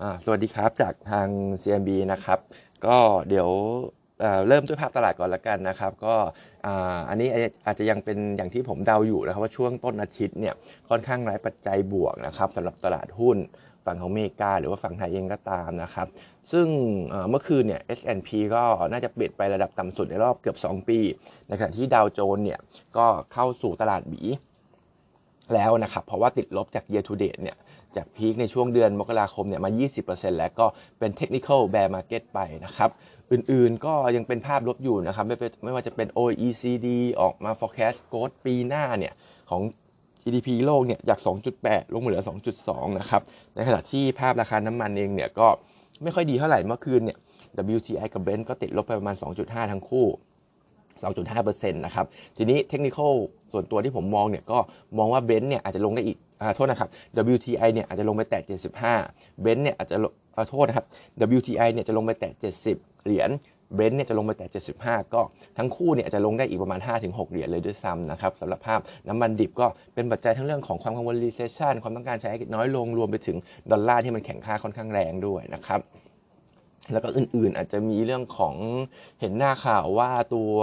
อ่าสวัสดีครับจากทาง CMB นะครับ ก็เดี๋ยวเริ่มด้วยภาพตลาดก่อนละกันนะครับ ก็อันนี้อาจจะยังเป็นอย่างที่ผมเดาอยู่นะครับว่าช่วงต้นอาทิตย์เนี่ยค่อนข้างไร้ปัจจัยบวกนะครับสำหรับตลาดหุ้นฝั่งของอเมริกาหรือว่าฝั่งไทยเองก็ตามนะครับ ซึ่งเอ่อเมื่อคืนเนี่ย S&P ก็น่าจะปิดไประดับต่ำสุดในรอบเกือบ 2 ปี ในขณะที่ดาวโจนส์เนี่ยก็เข้าสู่ตลาดบี แล้วนะครับเพราะว่าติดลบจาก year to date เนี่ยจากพีคในช่วงเดือนมกราคมเนี่ยมา 20%แล้วก็เป็น technical bear market ไปนะครับ อื่นๆก็ยังเป็นภาพลบอยู่นะครับ ไม่เป็นไม่ว่าจะเป็น OECD ออกมา forecast growth ปีหน้าเนี่ยของ GDP โลกเนี่ยจาก 2.8 ลงมาเหลือ 2.2 นะครับ ในขณะที่ภาพราคาน้ำมันเองเนี่ยก็ไม่ค่อยดีเท่าไหร่เมื่อคืนเนี่ย WTI กับ Brent ก็ติดลบไปประมาณ 2.5 ทั้งคู่ 2.5%นะครับ ทีนี้เทคนิคส่วนตัวที่ผมมองเนี่ยก็มองว่า Brent เนี่ยอาจจะลงได้อีกอ่าโทษนะครับ WTI เนี่ยอาจจะลงไปแตะ 75 Brent เนี่ยอาจจะอ่าโทษนะครับ WTI เนี่ยจะลงไปแตะ 70 เหรียญ Brent เนี่ยจะลงไปแตะ75 ก็ทั้งคู่เนี่ยอาจจะลงได้อีกประมาณ 5-6 เหรียญเลยด้วยซ้ำนะครับสำหรับภาพน้ำมันดิบก็เป็นปัจจัยทั้งเรื่องของความกังวล recession ความต้องการใช้น้อยลงรวมไปถึงดอลลาร์ที่มันแข็งค่าค่อนข้างแรงด้วยนะครับ แล้วก็อื่นๆอาจจะมีเรื่องของเห็นหน้าข่าวว่าตัว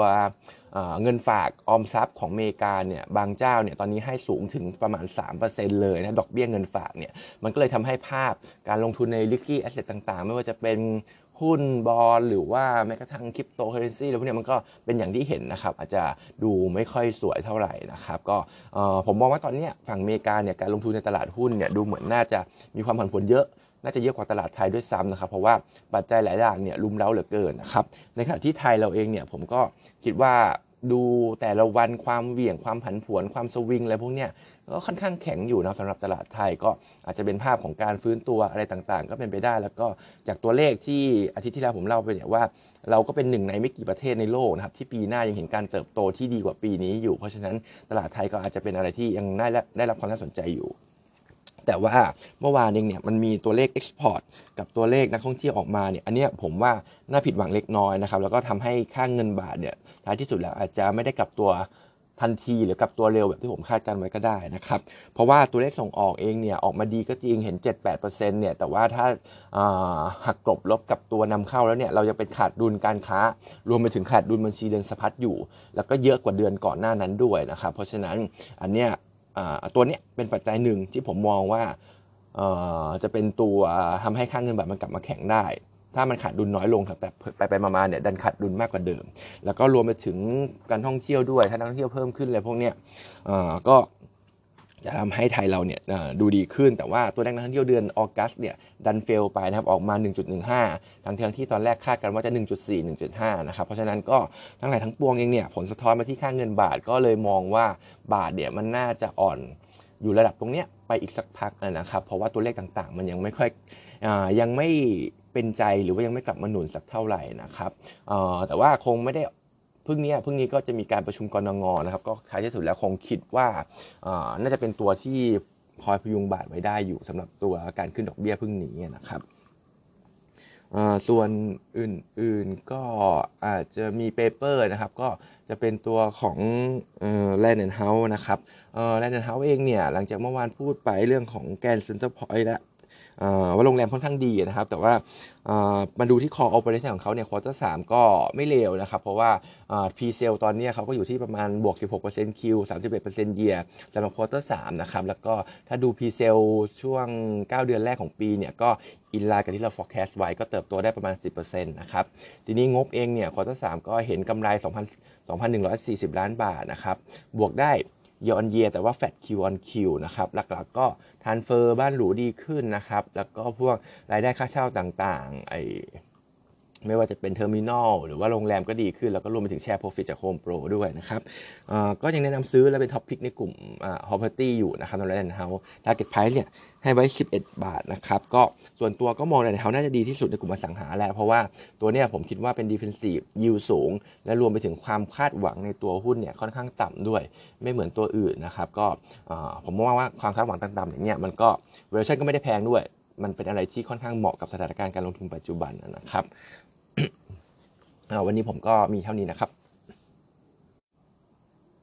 เงินฝากออมทรัพย์ของอเมริกาเนี่ยบางเจ้าเนี่ยตอนนี้ให้สูงถึงประมาณ 3%เลยนะดอกเบี้ยเงินฝากเนี่ยมันก็เลยทำให้ภาพการลงทุนใน risky asset ต่างๆ ไม่ว่าจะเป็นหุ้นบอลหรือว่าแม้กระทั่งคริปโตเคอเรนซีอะไรพวกเนี้ยมันก็เป็นอย่างที่เห็นนะครับ อาจจะดูไม่ค่อยสวยเท่าไหร่นะครับ ก็ผมมองว่าตอนนี้ฝั่งอเมริกาเนี่ยการลงทุนในตลาดหุ้นเนี่ยดูเหมือนน่าจะมีความผันผวนเยอะ น่าจะเยอะกว่าตลาดไทยด้วยซ้ำนะครับ เพราะว่าปัจจัยหลายอย่างเนี่ยรุมเร้าเหลือเกินนะครับ ในขณะที่ไทยเราเองเนี่ยผมก็คิดว่าดูแต่ละวันความเหวี่ยงความผันผวนความสวิงอะไรพวกเนี้ยก็ค่อนข้างแข็งอยู่นะสำหรับตลาดไทยก็อาจจะเป็นภาพของการฟื้นตัวอะไรต่างๆ ก็เป็นไปได้ แล้วก็จากตัวเลขที่อาทิตย์ที่แล้วผมเล่าไปเนี่ยว่า เราก็เป็นหนึ่งในไม่กี่ประเทศในโลกนะครับที่ปีหน้ายังเห็นการเติบโตที่ดีกว่าปีนี้อยู่ เพราะฉะนั้นตลาดไทยก็อาจจะเป็นอะไรที่ยังได้รับความน่าสนใจอยู่ แต่ว่าเมื่อวานเองเนี่ยมันมีตัวเลข Export กับตัวเลขนักท่องเที่ยวออกมาเนี่ยอันเนี้ยผมว่าน่าผิดหวังเล็กน้อยนะครับแล้วก็ทำให้ค่างเงินบาทเนี่ยท้ายที่สุดแล้วอาจจะไม่ได้กลับตัวทันทีหรือกลับตัวเร็วแบบที่ผมคาดการไว้ก็ได้นะครับ เพราะว่าตัวเลขส่งออกเองเนี่ยออกมาดีก็จริงเห็น 7-8%เนี่ยแต่ว่าถ้าาหักกลบลบกับตัวนำเข้าแล้วเนี่ยเราจะเป็นขาดดุลการค้า รวมไปถึงขาดดุลบัญชีเดินสะพัดอยู่ แล้วก็เยอะกว่าเดือนก่อนหน้านั้นด้วยนะครับ เพราะฉะนั้นอันเนี้ย ตัวเนี้ยเป็นปัจจัยหนึ่งที่ผมมองว่าจะเป็นตัวทำให้ค่าเงินบาทมันกลับมาแข็งได้ ถ้ามันขาดดุลน้อยลงครับแต่ไปไปมาเนี่ยดันขาดดุลมากกว่าเดิม แล้วก็รวมไปถึงการท่องเที่ยวด้วยถ้านักท่องเที่ยวเพิ่มขึ้นอะไรพวกเนี้ยก็ จะทำให้ไทยเราเนี่ยดูดีขึ้น แต่ว่าตัวเลขนักท่องเที่ยวเดือนออกัสเนี่ยดันเฟลไปนะครับออกมา 1.15 ทั้งทที่ตอนแรกคาดกันว่าจะ 1.4 1.5 นะครับ เพราะฉะนั้นก็ทั้งหลายทั้งปวงเองเนี่ยผลสะท้อนมาที่ค่าเงินบาทก็เลยมองว่าบาทเนี่ยมันน่าจะอ่อนอยู่ระดับตรงเนี้ยไปอีกสักพักนะครับ เพราะว่าตัวเลขต่างๆ มันยังไม่ค่อยอยังไม่เป็นใจหรือว่ายังไม่กลับมาหนุนสักเท่าไหร่นะครับแต่ว่าคงไม่ได้ พึ่งนี้พึ่งนี้ก็จะมีการประชุมกรงงนะครับ ก็ท้ายที่สุดแล้วคงคิดว่าน่าจะเป็นตัวที่คอยพยุงบาทไว้ได้อยู่สำหรับตัวการขึ้นดอกเบี้ยพึ่งนี้นะครับส่วนอื่นๆก็อาจจะมี paper นะครับ ก็จะเป็นตัวของแลนด์เฮาส์นะครับแลนด์เฮาส์เองเนี่ย หลังจากเมื่อวานพูดไปเรื่องของแกรนด์เซ็นเตอร์พอยต์แล้ว ว่าโรงแรมค่อนข้างดีนะครับ แต่ว่ามาดูที่ core operation ของเขาเนี่ย quarter สองก็ไม่เลวนะครับ เพราะว่าอ่า P sale ตอนนี้เขาก็อยู่ที่ประมาณบวก 16% Q 31% year สำหรับ quarter สามนะครับ แล้วก็ถ้าดู presale ช่วง 9 เดือนแรกของปีเนี่ยก็ in line กับที่เรา forecast ไว้ก็เติบโตได้ประมาณ 10%นะครับ ทีนี้งบเองเนี่ย quarter สามก็เห็นกำไร 2,000 2,140 ล้านบาทนะครับ บวกได้ year on year แต่ว่า flat Q on Q นะครับหลักๆก็ transfer บ้านหรูดีขึ้นนะครับแล้วก็พวกรายได้ค่าเช่าต่างๆไอ ไม่ว่าจะเป็น Terminal หรือว่าโรงแรมก็ดีขึ้น แล้วก็รวมไปถึง share profit จาก HomePro ด้วยนะครับก็ยังแนะนำซื้อและเป็น top pick ในกลุ่มอ่า property อยู่นะครับในแลนด์เฮาส์ target price เนี่ยให้ไว้ 11 บาทนะครับก็ส่วนตัวก็มอง Land & House น่าจะดีที่สุดในกลุ่มอสังหาแหละเพราะว่าตัวเนี้ยผมคิดว่าเป็น defensive yield สูง และรวมไปถึงความคาดหวังในตัวหุ้นเนี่ยค่อนข้างต่ำด้วย ไม่เหมือนตัวอื่นนะครับก็ผมมองว่าความคาดหวังต่ำๆอย่างเงี้ยมันก็ valuation ก็ไม่ได้แพงด้วย มันเป็นอะไรที่ค่อนข้างเหมาะกับสถานการณ์การลงทุนปัจจุบันนะครับวันนี้ผมก็มีเท่านี้นะครับ